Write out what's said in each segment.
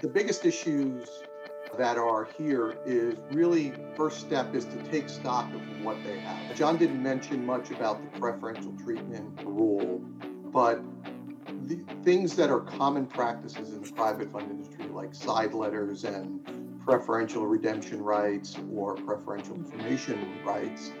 the biggest issues that are here is really first step is to take stock of what they have. John didn't mention much about the preferential treatment rule, but the things that are common practices in the private fund industry, like side letters and preferential redemption rights or preferential information rights,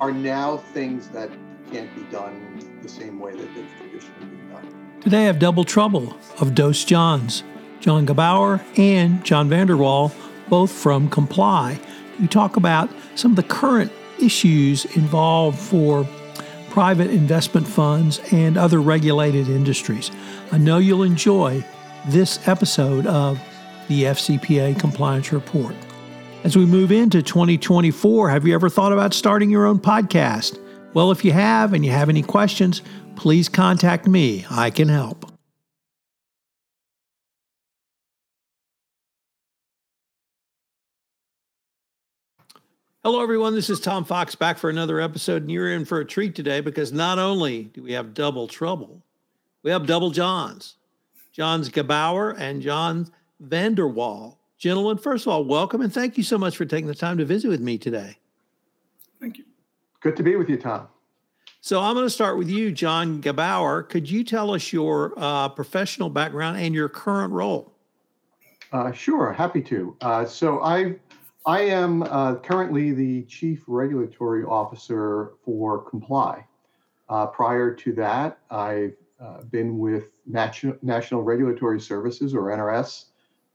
are now things that can't be done the same way that they've traditionally been done. Today I have double trouble of Dose Johns. John Gebauer and John Van Der Wal, both from Comply. You talk about some of the current issues involved for private investment funds and other regulated industries. I know you'll enjoy this episode of the FCPA Compliance Report. As we move into 2024, have you ever thought about starting your own podcast? Well, if you have and you have any questions, please contact me. I can help. Hello, everyone. This is Tom Fox back for another episode, and you're in for a treat today because not only do we have double trouble, we have double Johns, Johns Gebauer and John Van Der Wal. Gentlemen, first of all, welcome and thank you so much for taking the time to visit with me today. Thank you. Good to be with you, Tom. So I'm going to start with you, John Gebauer. Could you tell us your uh, professional background and your current role? Uh, sure, happy to. Uh, so I I am uh, currently the chief regulatory officer for Comply. Uh, prior to that, I've uh, been with National, National Regulatory Services, or NRS,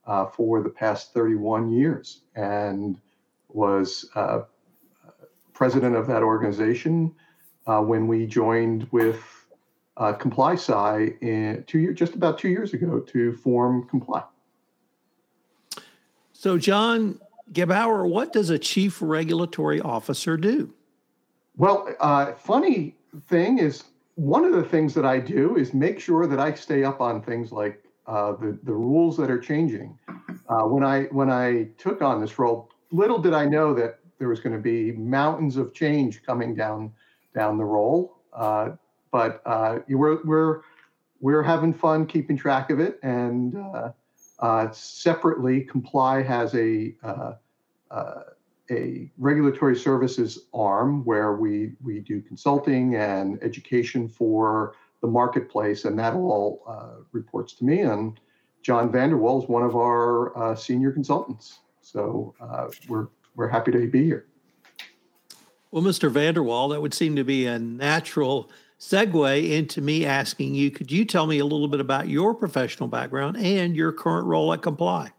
uh, for the past 31 years and was uh, president of that organization uh, when we joined with uh, ComplySci in two years, just about two years ago to form Comply. So, John, Gebauer, what does a chief regulatory officer do? Well, uh, funny thing is, one of the things that I do is make sure that I stay up on things like uh, the the rules that are changing. Uh, when I when I took on this role, little did I know that there was going to be mountains of change coming down down the role. Uh, but uh, we're we're we're having fun keeping track of it, and uh, uh, separately, Comply has a a regulatory services arm where we we do consulting and education for the marketplace, and that all uh, reports to me. And John Van Der Wal is one of our uh, senior consultants, so uh, we're we're happy to be here. Well, Mr. Van Der Wal, that would seem to be a natural segue into me asking you. Could you tell me a little bit about your professional background and your current role at Comply?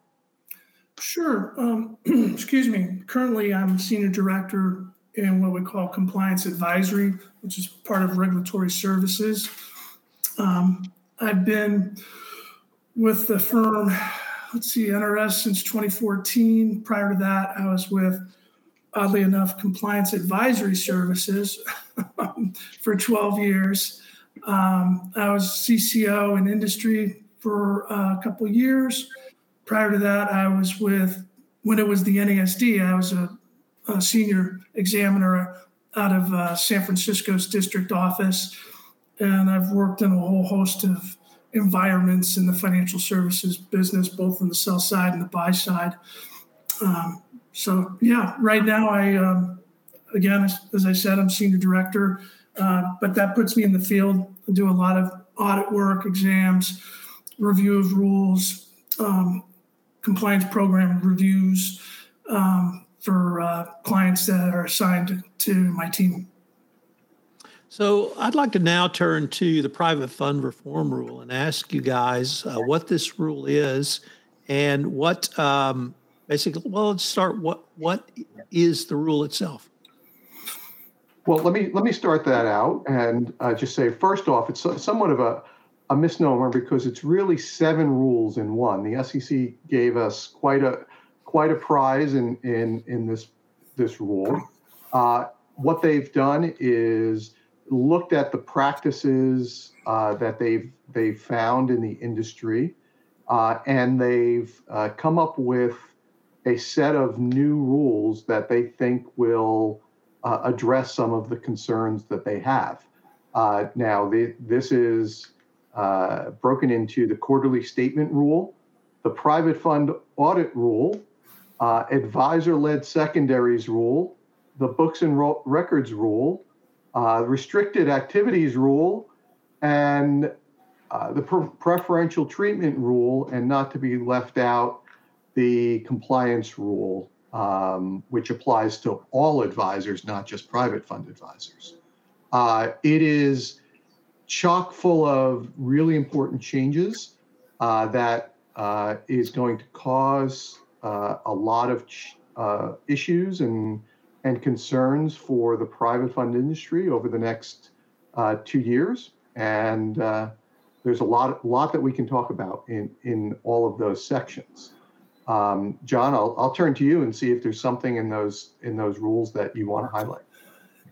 Sure. Um, excuse me. Currently, I'm senior director in what we call compliance advisory, which is part of regulatory services. Um, I've been with the firm, let's see, NRS since 2014. Prior to that, I was with, oddly enough, compliance advisory services for 12 years. Um, I was CCO in industry for uh, a couple years prior to that, I was with, when it was the NASD, I was a, a senior examiner out of uh, San Francisco's district office. And I've worked in a whole host of environments in the financial services business, both on the sell side and the buy side. Um, so, yeah, right now, I, um, again, as, as, I said, I'm senior director, uh, but that puts me in the field. I do a lot of audit work, exams, review of rules, um, compliance program reviews um, for uh, clients that are assigned to my team. So I'd like to now turn to the private fund reform rule and ask you guys uh, what this rule is and what um, basically. Well, let's start. What what is the rule itself? Well, let me let me start that out and uh, just say first off, it's somewhat of a a misnomer because it's really seven rules in one. The SEC gave us quite a quite a prize in in in this this rule. Uh, what they've done is looked at the practices uh, that they've they've found in the industry, uh, and they've uh, come up with a set of new rules that they think will uh, address some of the concerns that they have. Uh, now, the, this is uh, broken into the quarterly statement rule, the private fund audit rule, uh, advisor led secondaries rule, the books and ro- records rule, uh, restricted activities rule, and uh, the pre- preferential treatment rule, and not to be left out, the compliance rule, um, which applies to all advisors, not just private fund advisors. Uh, it is chock full of really important changes uh, that uh, is going to cause uh, a lot of ch- uh, issues and and concerns for the private fund industry over the next uh, two years. And uh, there's a lot, lot that we can talk about in, in all of those sections. Um, John, I'll, I'll turn to you and see if there's something in those in those rules that you want to highlight.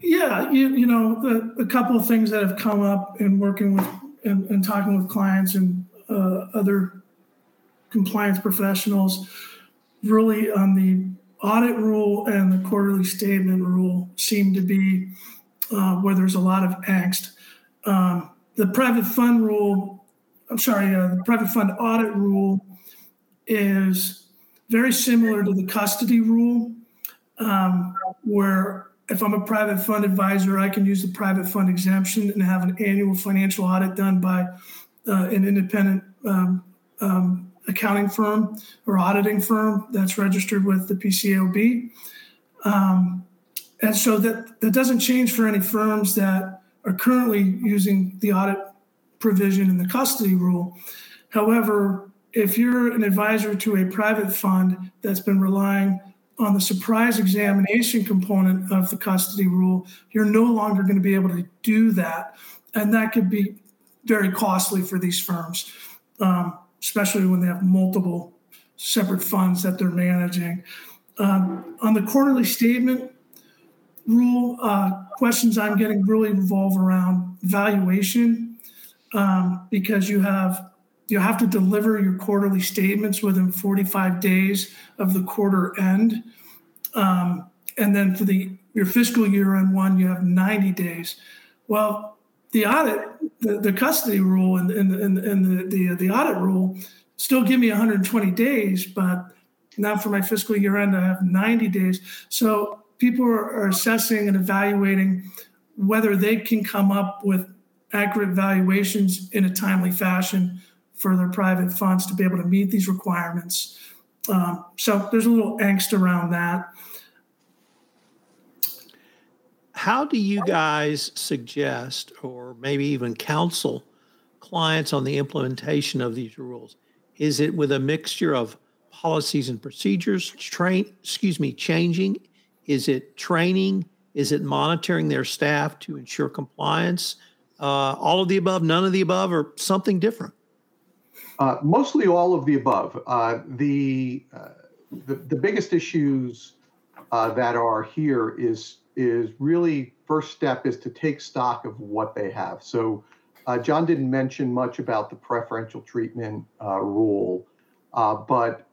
Yeah, you, you know, the, a couple of things that have come up in working with and, and talking with clients and uh, other compliance professionals, really on the audit rule and the quarterly statement rule seem to be uh, where there's a lot of angst. Um, the private fund rule, I'm sorry, uh, the private fund audit rule is very similar to the custody rule, um, where if I'm a private fund advisor, I can use the private fund exemption and have an annual financial audit done by uh, an independent um, um, accounting firm or auditing firm that's registered with the PCAOB. Um, and so that, that doesn't change for any firms that are currently using the audit provision in the custody rule. However, if you're an advisor to a private fund that's been relying on the surprise examination component of the custody rule, you're no longer going to be able to do that. And that could be very costly for these firms. Um, especially when they have multiple separate funds that they're managing. Um, on the quarterly statement rule, uh, questions I'm getting really revolve around valuation um, because you have you have to deliver your quarterly statements within 45 days of the quarter end, um, and then for the your fiscal year end one, you have 90 days. Well, the audit, the, the custody rule and, and, and, and the, the, the audit rule still give me 120 days, but now for my fiscal year end, I have 90 days. So people are assessing and evaluating whether they can come up with accurate valuations in a timely fashion for their private funds to be able to meet these requirements. Um, so there's a little angst around that how do you guys suggest or maybe even counsel clients on the implementation of these rules? Is it with a mixture of policies and procedures, train, excuse me, changing? Is it training? Is it monitoring their staff to ensure compliance? Uh, all of the above, none of the above, or something different? Uh, mostly all of the above. Uh, the, uh, the, the biggest issues uh, that are here is is really first step is to take stock of what they have. So uh, John didn't mention much about the preferential treatment rule, but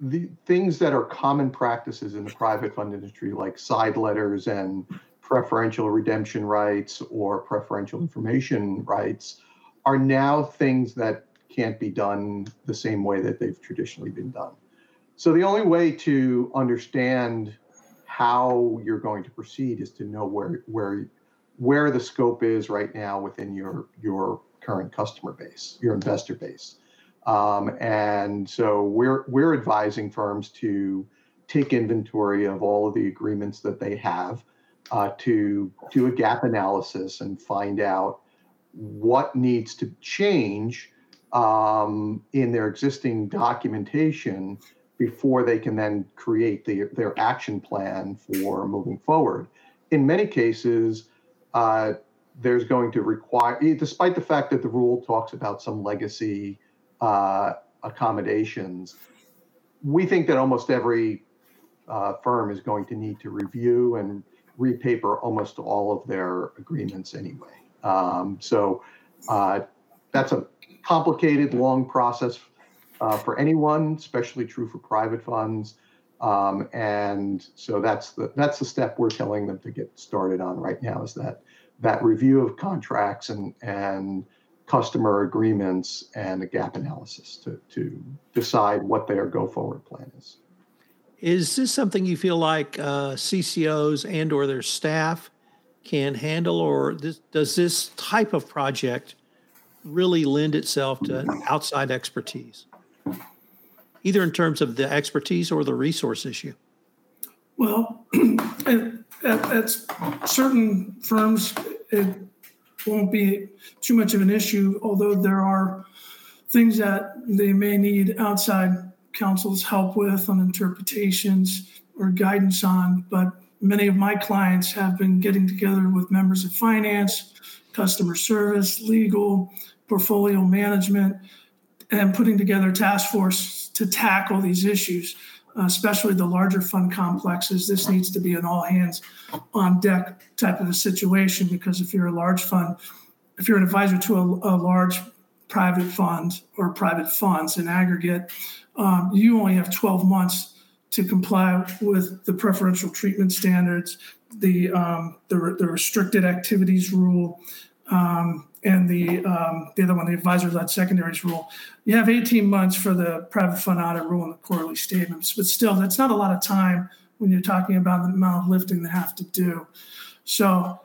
the things that are common practices in the private fund industry, like side letters and preferential redemption rights or preferential information rights, are now things that can't be done the same way that they've traditionally been done. So the only way to understand how you're going to proceed is to know where where where the scope is right now within your your current customer base, your investor base. Um, and so we're we're advising firms to take inventory of all of the agreements that they have, uh, to do a gap analysis and find out what needs to change um, in their existing documentation before they can then create the, their action plan for moving forward. In many cases, uh, there's going to require, despite the fact that the rule talks about some legacy uh, accommodations, we think that almost every uh, firm is going to need to review and repaper almost all of their agreements anyway. Um, so uh, that's a complicated, long process uh, for anyone, especially true for private funds. Um, and so that's the that's the step we're telling them to get started on right now is that that review of contracts and and customer agreements and a gap analysis to, to decide what their go forward plan is. Is this something you feel like uh, CCOs and or their staff can handle, or this, does this type of project really lend itself to outside expertise, either in terms of the expertise or the resource issue? Well, at, at, certain firms, it won't be too much of an issue, although there are things that they may need outside counsel's help with on interpretations or guidance on. But many of my clients have been getting together with members of finance, customer service, legal, portfolio management, and putting together task force to tackle these issues, especially the larger fund complexes. This needs to be an all hands on deck type of a situation because if you're a large fund, if you're an advisor to a, a large private fund or private funds in aggregate, um, you only have 12 months to comply with the preferential treatment standards, the um, the, the, restricted activities rule, um, and the um, the other one, the advisor-led secondaries rule. You have 18 months for the private fund audit rule and the quarterly statements, but still, that's not a lot of time when you're talking about the amount of lifting they have to do. So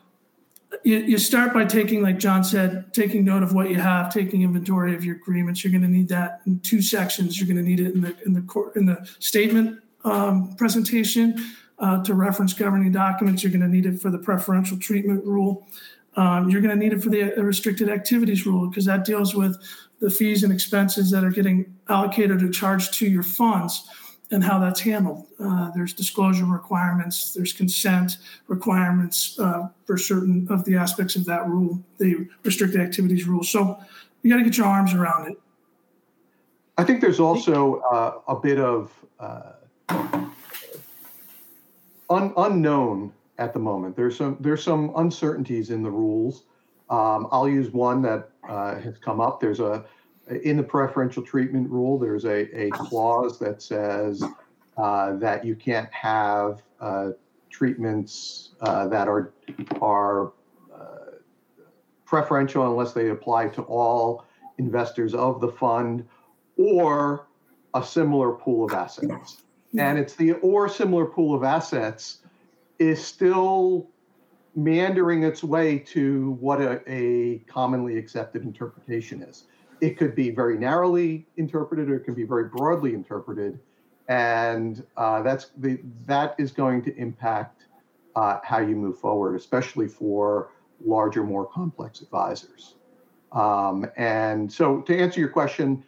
you, you start by taking, like John said, taking note of what you have, taking inventory of your agreements. You're going to need that in two sections. You're going to need it in the in the court in the statement um, presentation uh, to reference governing documents. You're going to need it for the preferential treatment rule. Um, you're going to need it for the restricted activities rule because that deals with the fees and expenses that are getting allocated or charged to your funds and how that's handled. Uh, there's disclosure requirements, there's consent requirements uh, for certain of the aspects of that rule, the restricted activities rule. So you got to get your arms around it. I think there's also uh, a bit of uh, un- unknown at the moment. There's some there's some uncertainties in the rules. Um, I'll use one that uh, has come up. There's a in the preferential treatment rule, there's a, a clause that says uh, that you can't have uh, treatments uh, that are are uh, preferential unless they apply to all investors of the fund or a similar pool of assets. And it's the or similar pool of assets is still meandering its way to what a, a commonly accepted interpretation is. It could be very narrowly interpreted or it can be very broadly interpreted and uh, that's the that is going to impact uh, how you move forward especially for larger more complex advisors. Um, and so to answer your question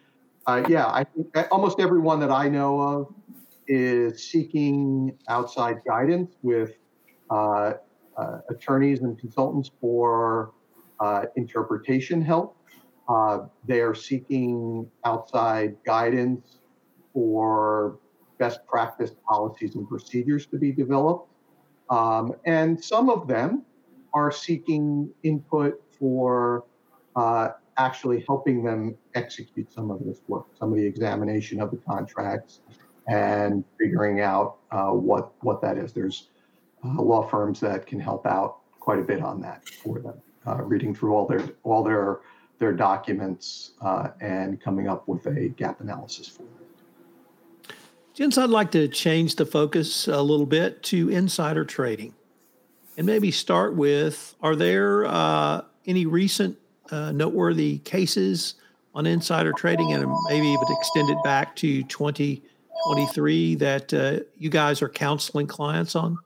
uh, yeah i think almost everyone that i know of is seeking outside guidance with uh, uh, attorneys and consultants for uh, interpretation help uh, they are seeking outside guidance for best practice policies and procedures to be developed. Um, and some of them are seeking input for uh, actually helping them execute some of this work, some of the examination of the contracts and figuring out uh, what, what that is. There's uh, law firms that can help out quite a bit on that for them, uh, reading through all their, all their their documents uh, and coming up with a gap analysis for it. Jens, I'd like to change the focus a little bit to insider trading and maybe start with are there uh, any recent uh, noteworthy cases on insider trading and maybe even extend it back to 2023 that uh, you guys are counseling clients on?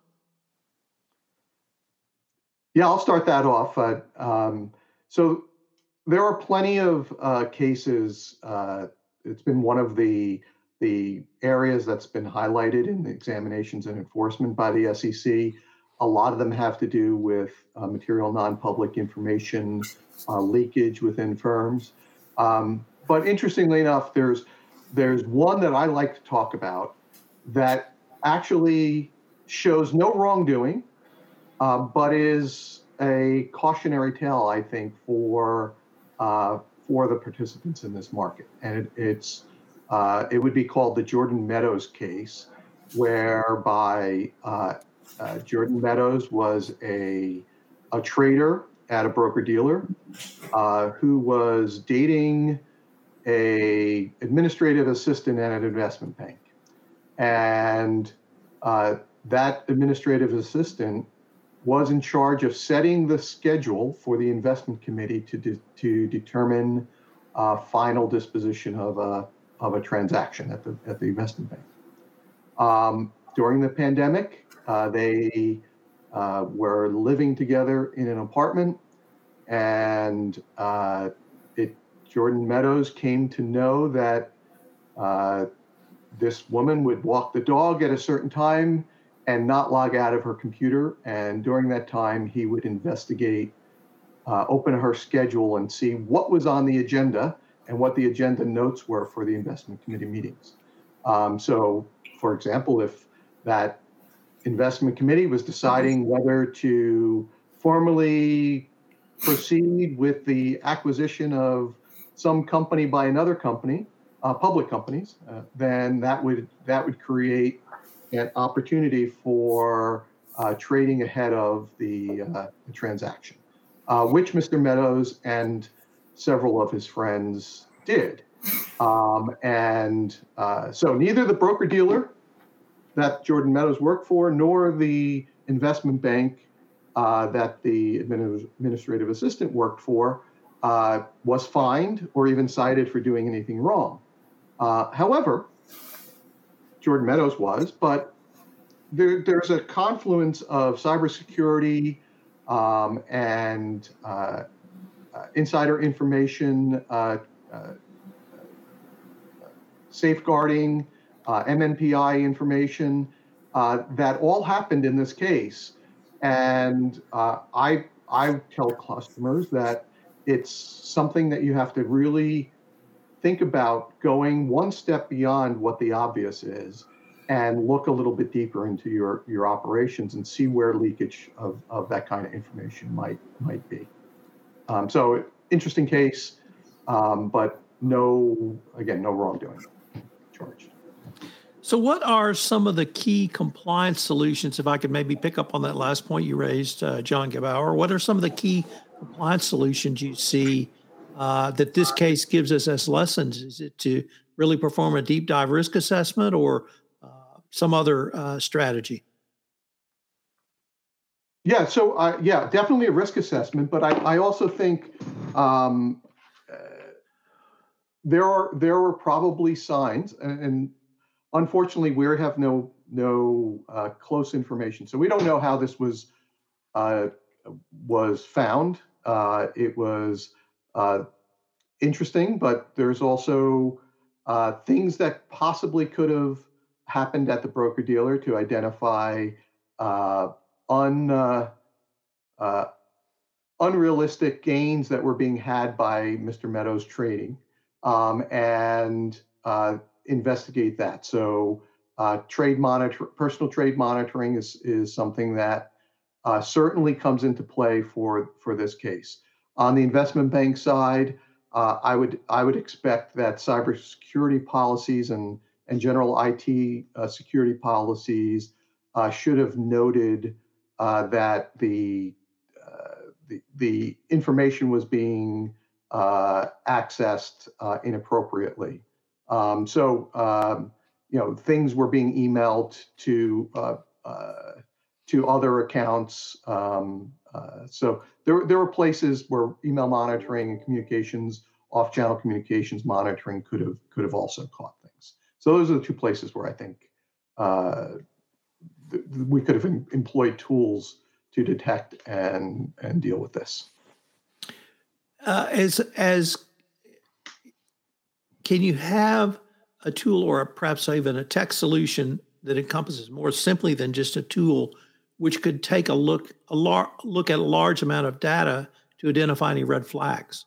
Yeah, I'll start that off. Uh, um, so there are plenty of uh, cases. Uh, it's been one of the the areas that's been highlighted in the examinations and enforcement by the SEC. A lot of them have to do with uh, material non-public information uh, leakage within firms. Um, but interestingly enough, there's there's one that I like to talk about that actually shows no wrongdoing, uh, but is a cautionary tale, I think, for uh, for the participants in this market. And it, it's uh, it would be called the Jordan Meadows case, whereby uh, uh Jordan Meadows was a a trader at a broker dealer uh, who was dating a administrative assistant at an investment bank, and uh, that administrative assistant was in charge of setting the schedule for the investment committee to de- to determine uh, final disposition of a of a transaction at the at the investment bank. Um, during the pandemic, uh, they uh, were living together in an apartment, and uh, it Jordan Meadows came to know that uh, this woman would walk the dog at a certain time and not log out of her computer. And during that time, he would investigate, uh, open her schedule, and see what was on the agenda and what the agenda notes were for the investment committee meetings. Um, so, for example, if that investment committee was deciding whether to formally proceed with the acquisition of some company by another company, uh, public companies, uh, then that would that would create an opportunity for uh, trading ahead of the, uh, the transaction, uh, which Mr. Meadows and several of his friends did. Um, and uh, so neither the broker dealer that Jordan Meadows worked for nor the investment bank that the administrative assistant worked for uh, was fined or even cited for doing anything wrong. however, Jordan Meadows was, but there, there's a confluence of cybersecurity um, and uh, uh, insider information, uh, uh safeguarding, uh, MNPI information uh, that all happened in this case. And I, I tell customers that it's something that you have to really think about going one step beyond what the obvious is and look a little bit deeper into your, your operations and see where leakage of, of that kind of information might might be. Um, so interesting case, um, but no, again, no wrongdoing charged. So, what are some of the key compliance solutions? If I could maybe pick up on that last point you raised, uh, John Gebauer, what are some of the key compliance solutions you see uh, that this case gives us as lessons? Is it to really perform a deep dive risk assessment or uh, some other uh, strategy? Yeah, so uh, yeah, definitely a risk assessment, but I, I also think um, uh, there are there were probably signs, and, and unfortunately, we have no no uh, close information, so we don't know how this was was found. It was uh, interesting, but there's also uh, things that possibly could have happened at the broker dealer to identify uh, un, uh, uh, unrealistic gains that were being had by Mr. Meadows trading um, and investigate that. So trade monitor, personal trade monitoring is, is something that certainly comes into play for, for this case. On the investment bank side, uh, I would I would expect that cybersecurity policies and and general IT uh, security policies uh, should have noted uh, that the, uh, the, the information was being uh, accessed inappropriately. Um, so um, you know things were being emailed to to other accounts. Um, uh, so there, there were places where email monitoring and communications, off-channel communications monitoring could have could have also caught things. So those are the two places where I think uh, th- we could have em- employed tools to detect and and deal with this. Uh, as as can you have a tool or a, perhaps even a tech solution that encompasses more simply than just a tool which could take a look a lar- look at a large amount of data to identify any red flags?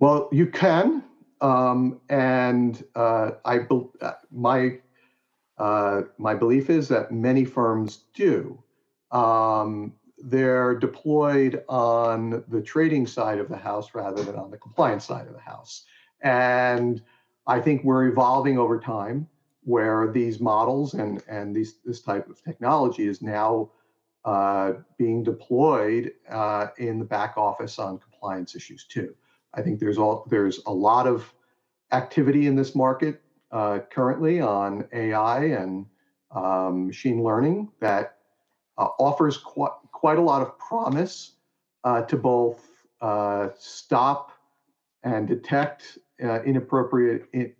Well, you can, um, and uh, I uh, my uh, my belief is that many firms do. Um, they're deployed on the trading side of the house rather than on the compliance side of the house, and I think we're evolving over time where these models and and these this type of technology is now uh, being deployed uh, in the back office on compliance issues too. I think there's all there's a lot of activity in this market uh, currently on AI and um, machine learning that uh, offers quite quite a lot of promise uh, to both uh, stop and detect inappropriate in,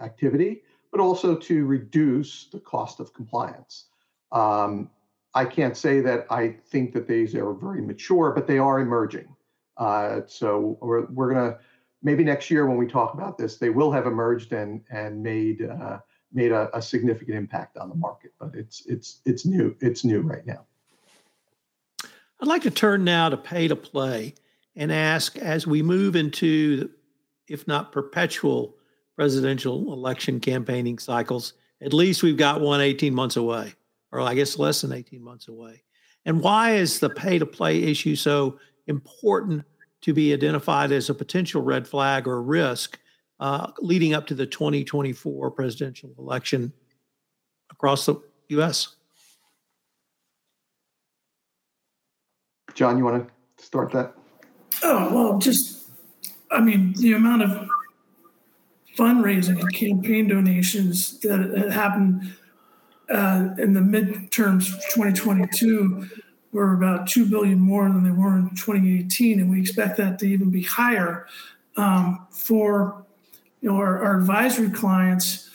activity, but also to reduce the cost of compliance. Um, I can't say that I think that these are very mature, but they are emerging. Uh, so we're, we're going to maybe next year when we talk about this, they will have emerged and and made uh, made a, a, significant impact on the market. But it's it's it's new. It's new right now. I'd like to turn now to pay to play and ask as we move into, if not perpetual presidential election campaigning cycles, at least we've got one 18 months away or I guess less than 18 months away. And why is the pay to play issue so important to be identified as a potential red flag or risk uh, leading up to the 2024 presidential election across the U.S.? John, you want to start that? Oh, well, just, I mean, the amount of fundraising and campaign donations that happened uh, in the midterms 2022 were about 2 billion more than they were in 2018 and we expect that to even be higher um, for you know our, our, advisory clients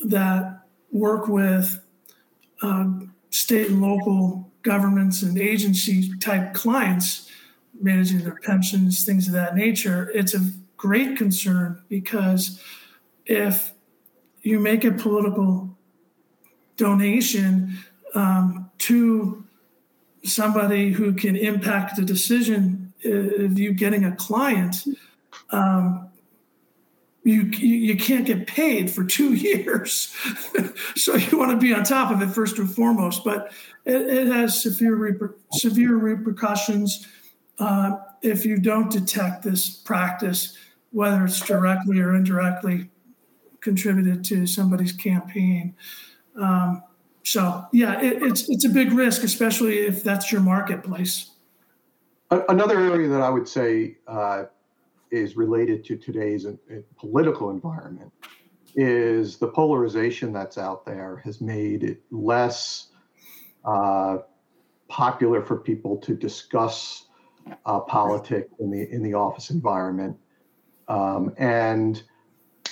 that work with uh, state and local governments and agency type clients managing their pensions things of that nature. It's a great concern because if you make a political donation um, to somebody who can impact the decision of you getting a client, um, you, you can't get paid for two years. so you want to be on top of it first and foremost. But it, it has severe reper- severe repercussions uh, if you don't detect this practice, whether it's directly or indirectly contributed to somebody's campaign. Um, so yeah, it, it's it's a big risk, especially if that's your marketplace. Another area that I would say uh, is related to today's uh, political environment is the polarization that's out there has made it less uh, popular for people to discuss uh, politics in the in the office environment, um, and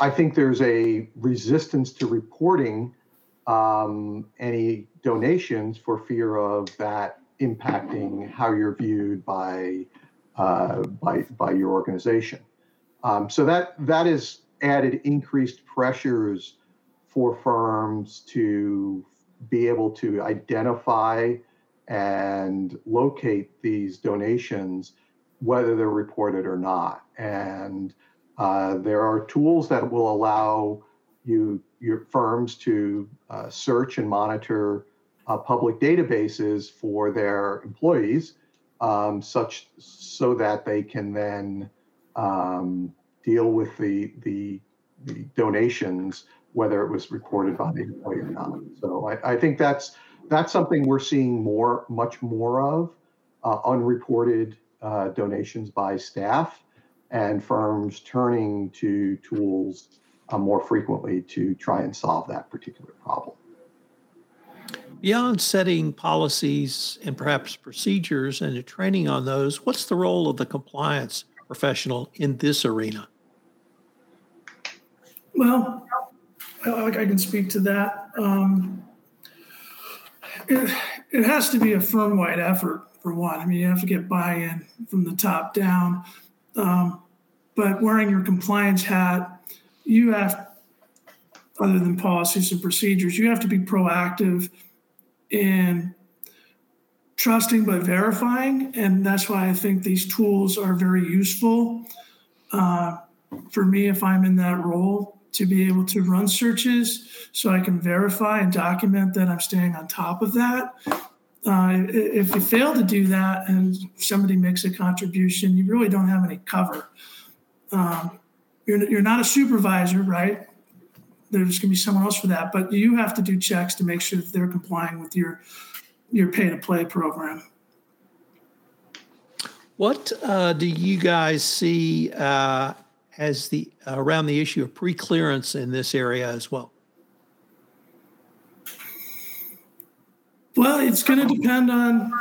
I think there's a resistance to reporting um, any donations for fear of that impacting how you're viewed by uh, by by your organization. Um, so that that is added increased pressures for firms to be able to identify and locate these donations, whether they're reported or not. And uh, there are tools that will allow you your firms to uh, search and monitor uh, public databases for their employees, um, such so that they can then um, deal with the, the, the donations, whether it was reported by the employee or not. So I, I think that's that's something we're seeing more, much more of, uh, unreported uh, donations by staff and firms turning to tools uh, more frequently to try and solve that particular problem. Beyond setting policies and perhaps procedures and training on those, what's the role of the compliance professional in this arena? Well, I, can speak to that. Um, it, it has to be a firm wide effort, for one. I mean, you have to get buy in from the top down. Um, but wearing your compliance hat you have, other than policies and procedures, you have to be proactive in trusting but verifying. And that's why I think these tools are very useful uh, for me if I'm in that role to be able to run searches so I can verify and document that I'm staying on top of that. Uh, if you fail to do that and somebody makes a contribution, you really don't have any cover. Um, you're, you're not a supervisor, right? There's going to be someone else for that, but you have to do checks to make sure that they're complying with your your pay to play program. What uh, do you guys see uh, as the around the issue of pre-clearance in this area as well? Well, it's going to depend on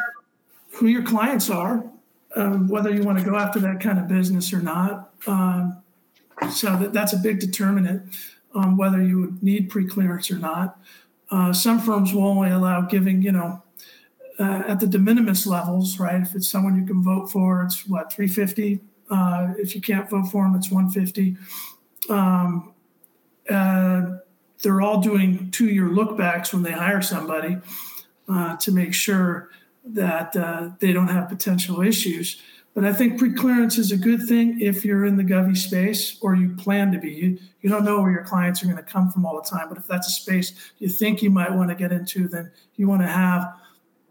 who your clients are, um, whether you want to go after that kind of business or not. Um, so that, that's a big determinant on whether you would need pre-clearance or not. Uh, some firms will only allow giving, you know, uh, at the de minimis levels, right? If it's someone you can vote for, it's what 350. Uh, if you can't vote for them, it's 150. Um, uh, they're all doing two-year lookbacks when they hire somebody uh, to make sure that uh, they don't have potential issues. But I think pre-clearance is a good thing if you're in the Govy space or you plan to be. You, you don't know where your clients are going to come from all the time, but if that's a space you think you might want to get into, then you want to have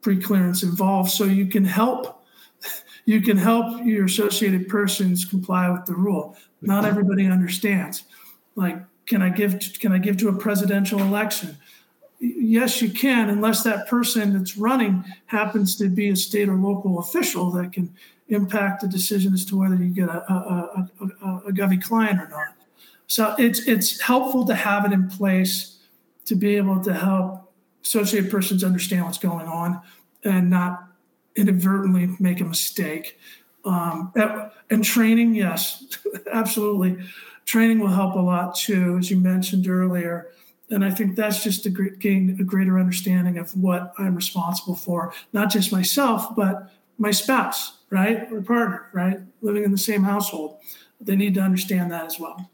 pre-clearance involved so you can help you can help your associated persons comply with the rule. Not everybody understands. Like, can I give can I give to a presidential election? Yes, you can, unless that person that's running happens to be a state or local official that can impact the decision as to whether you get a, a, a, a Govy client or not. So it's it's helpful to have it in place to be able to help associated persons understand what's going on and not inadvertently make a mistake. Um, and training, yes, absolutely. Training will help a lot too, as you mentioned earlier and I think that's just to gain a greater understanding of what I'm responsible for, not just myself, but my spouse, right, or partner, right, living in the same household. They need to understand that as well.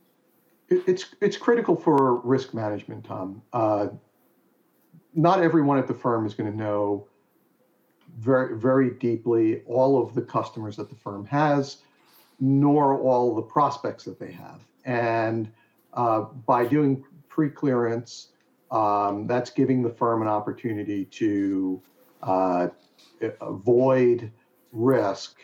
It's it's critical for risk management, Tom. Uh, not everyone at the firm is going to know very very deeply all of the customers that the firm has, nor all the prospects that they have, and uh, by doing pre-clearance. Um, that's giving the firm an opportunity to uh, avoid risk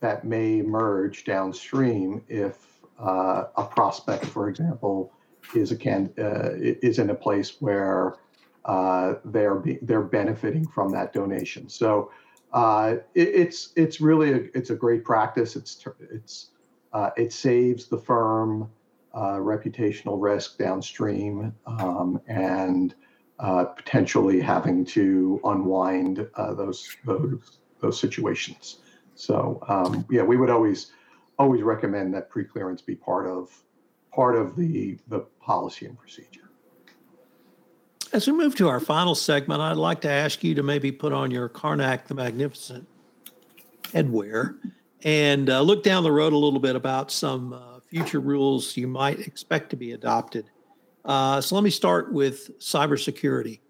that may emerge downstream if uh, a prospect, for example, is a can uh, is in a place where uh, they're be- they're benefiting from that donation. So uh, it, it's it's really a, it's a great practice. It's it's uh, it saves the firm uh, reputational risk downstream um, and uh, potentially having to unwind uh, those those those situations. So um, yeah, we would always always recommend that pre-clearance be part of part of the the policy and procedure. As we move to our final segment, I'd like to ask you to maybe put on your Carnac the Magnificent headwear and uh, look down the road a little bit about some uh, future rules you might expect to be adopted. Uh, so let me start with cybersecurity.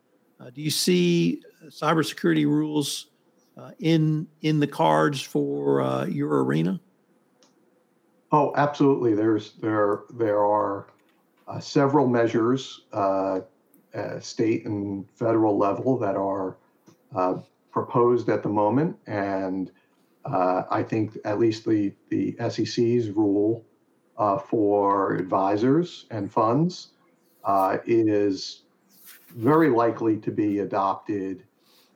Uh, do you see cybersecurity rules uh, in in the cards for uh, your arena? Oh, absolutely. There's there there are uh, several measures, uh, state and federal level, that are proposed at the moment, and I think at least the the SEC's rule uh, for advisors and funds uh, is very likely to be adopted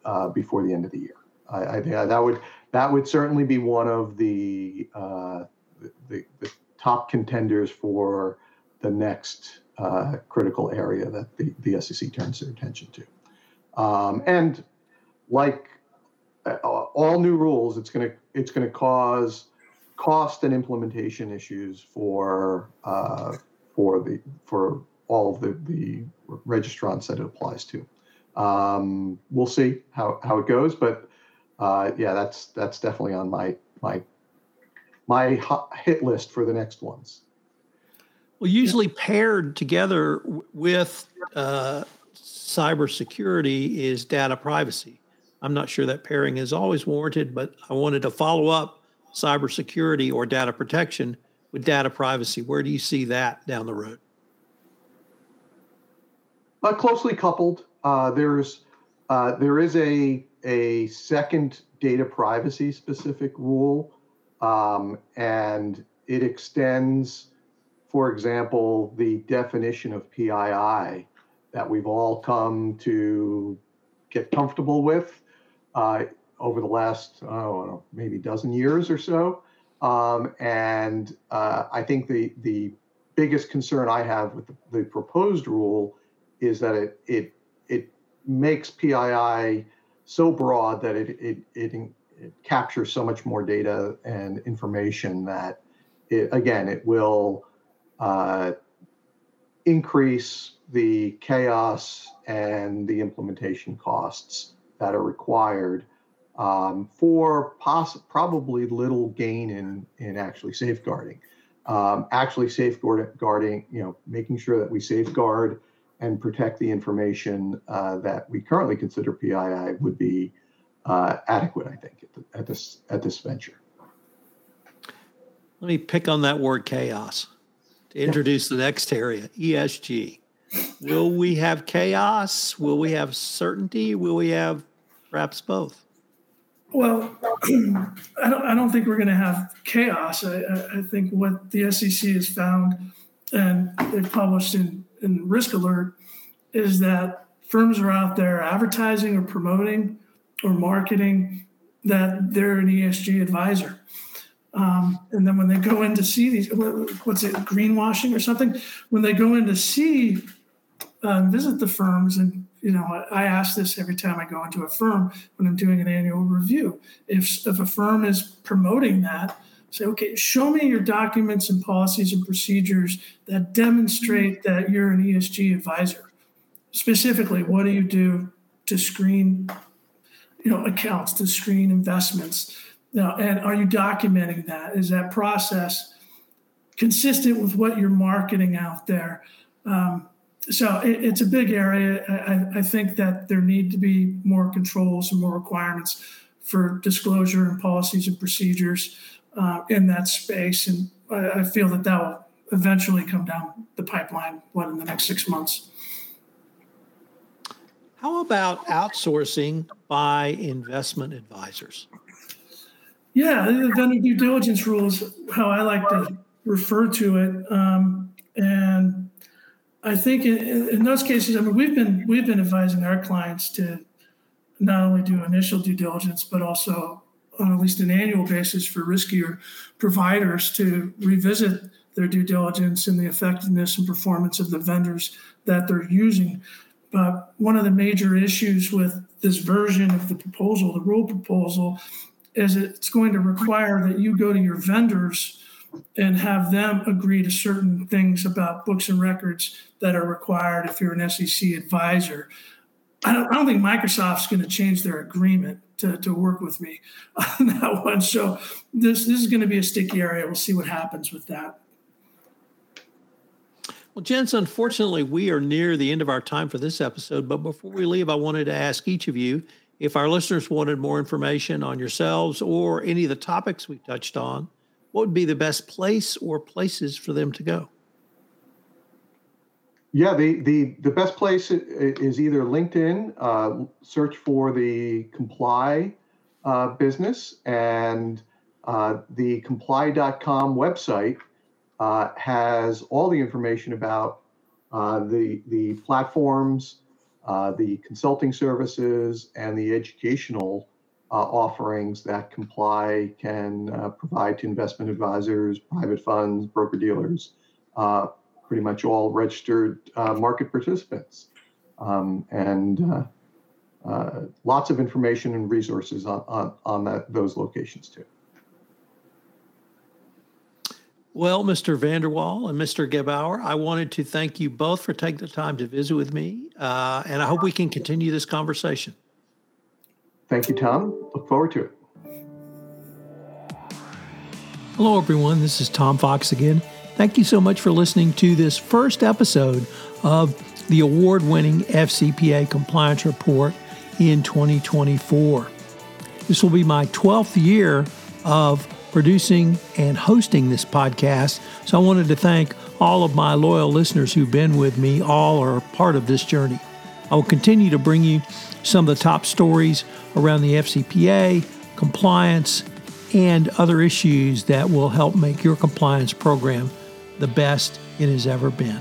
uh, before the end of the year. I, think that would that would certainly be one of the, uh, the, the top contenders for the next uh, critical area that the, the SEC turns their attention to. Um, and like uh, all new rules, it's going to it's going to cause cost and implementation issues for uh, for the for all of the the registrants that it applies to. Um, we'll see how, how it goes, but uh, yeah, that's that's definitely on my my my hit list for the next ones. Well, usually paired together with uh, cybersecurity is data privacy. I'm not sure that pairing is always warranted, but I wanted to follow up cybersecurity or data protection with data privacy? Where do you see that down the road? Uh, closely coupled. Uh, there's uh, there is a a second data privacy specific rule, um, and it extends, for example, the definition of PII that we've all come to get comfortable with uh, over the last, know, maybe dozen years or so. Um, and uh, I think the, the biggest concern I have with the, the proposed rule is that it, it, it makes PII so broad that it, it, it, it captures so much more data and information that, it, again, it will uh, increase the chaos and the implementation costs that are required um, for poss- probably little gain in in actually safeguarding. Um, actually safeguarding, you know, making sure that we safeguard and protect the information uh, that we currently consider PII would be uh, adequate, I think, at, the, at, this at this venture. Let me pick on that word chaos to introduce the next area, ESG. Will we have chaos? Will we have certainty? Will we have perhaps both? Well, I don't, I don't think we're going to have chaos. I, I think what the SEC has found and they've published in, in Risk Alert is that firms are out there advertising or promoting or marketing that they're an ESG advisor. Um, and then when they go in to see these, what's it, greenwashing or something? When they go in to see, uh, visit the firms, and you know, I, ask this every time I go into a firm when I'm doing an annual review. If if a firm is promoting that, say, okay, show me your documents and policies and procedures that demonstrate that you're an ESG advisor. Specifically, what do you do to screen, you know, accounts, to screen investments? Now, and are you documenting that? Is that process consistent with what you're marketing out there? Um, so it, it's a big area. I, I, think that there need to be more controls and more requirements for disclosure and policies and procedures uh, in that space. And I, I feel that that will eventually come down the pipeline, what, in the next six months. How about outsourcing by investment advisors? Yeah, the vendor due diligence rules, how I like to refer to it. Um, and I think in, those cases, I mean, we've been we've been advising our clients to not only do initial due diligence, but also on at least an annual basis for riskier providers to revisit their due diligence and the effectiveness and performance of the vendors that they're using. But one of the major issues with this version of the proposal, the rule proposal, is it's going to require that you go to your vendors and have them agree to certain things about books and records that are required if you're an SEC advisor. I don't, I don't think Microsoft's going to change their agreement to, to work with me on that one. So this this is going to be a sticky area. We'll see what happens with that. Well, gents, unfortunately, we are near the end of our time for this episode. But before we leave, I wanted to ask each of you if our listeners wanted more information on yourselves or any of the topics we touched on, what would be the best place or places for them to go? Yeah, the the the best place is either LinkedIn. Uh, search for the Comply uh, business, and uh, the Comply.com website uh, has all the information about uh, the the platforms uh, the consulting services and the educational offerings that Comply can uh, provide to investment advisors, private funds, broker dealers, uh, pretty much all registered uh, market participants. Um, and lots of information and resources on, on, on that, those locations too. Well, Mr. Van Der Wal and Mr. Gebauer, I wanted to thank you both for taking the time to visit with me, uh, and I hope we can continue this conversation. Thank you, Tom. Look forward to it. Hello, everyone. This is Tom Fox again. Thank you so much for listening to this first episode of the award winning FCPA compliance report in 2024. This will be my 12th year of producing and hosting this podcast. So I wanted to thank all of my loyal listeners who've been with me, all are part of this journey. I will continue to bring you some of the top stories around the FCPA, compliance, and other issues that will help make your compliance program the best it has ever been.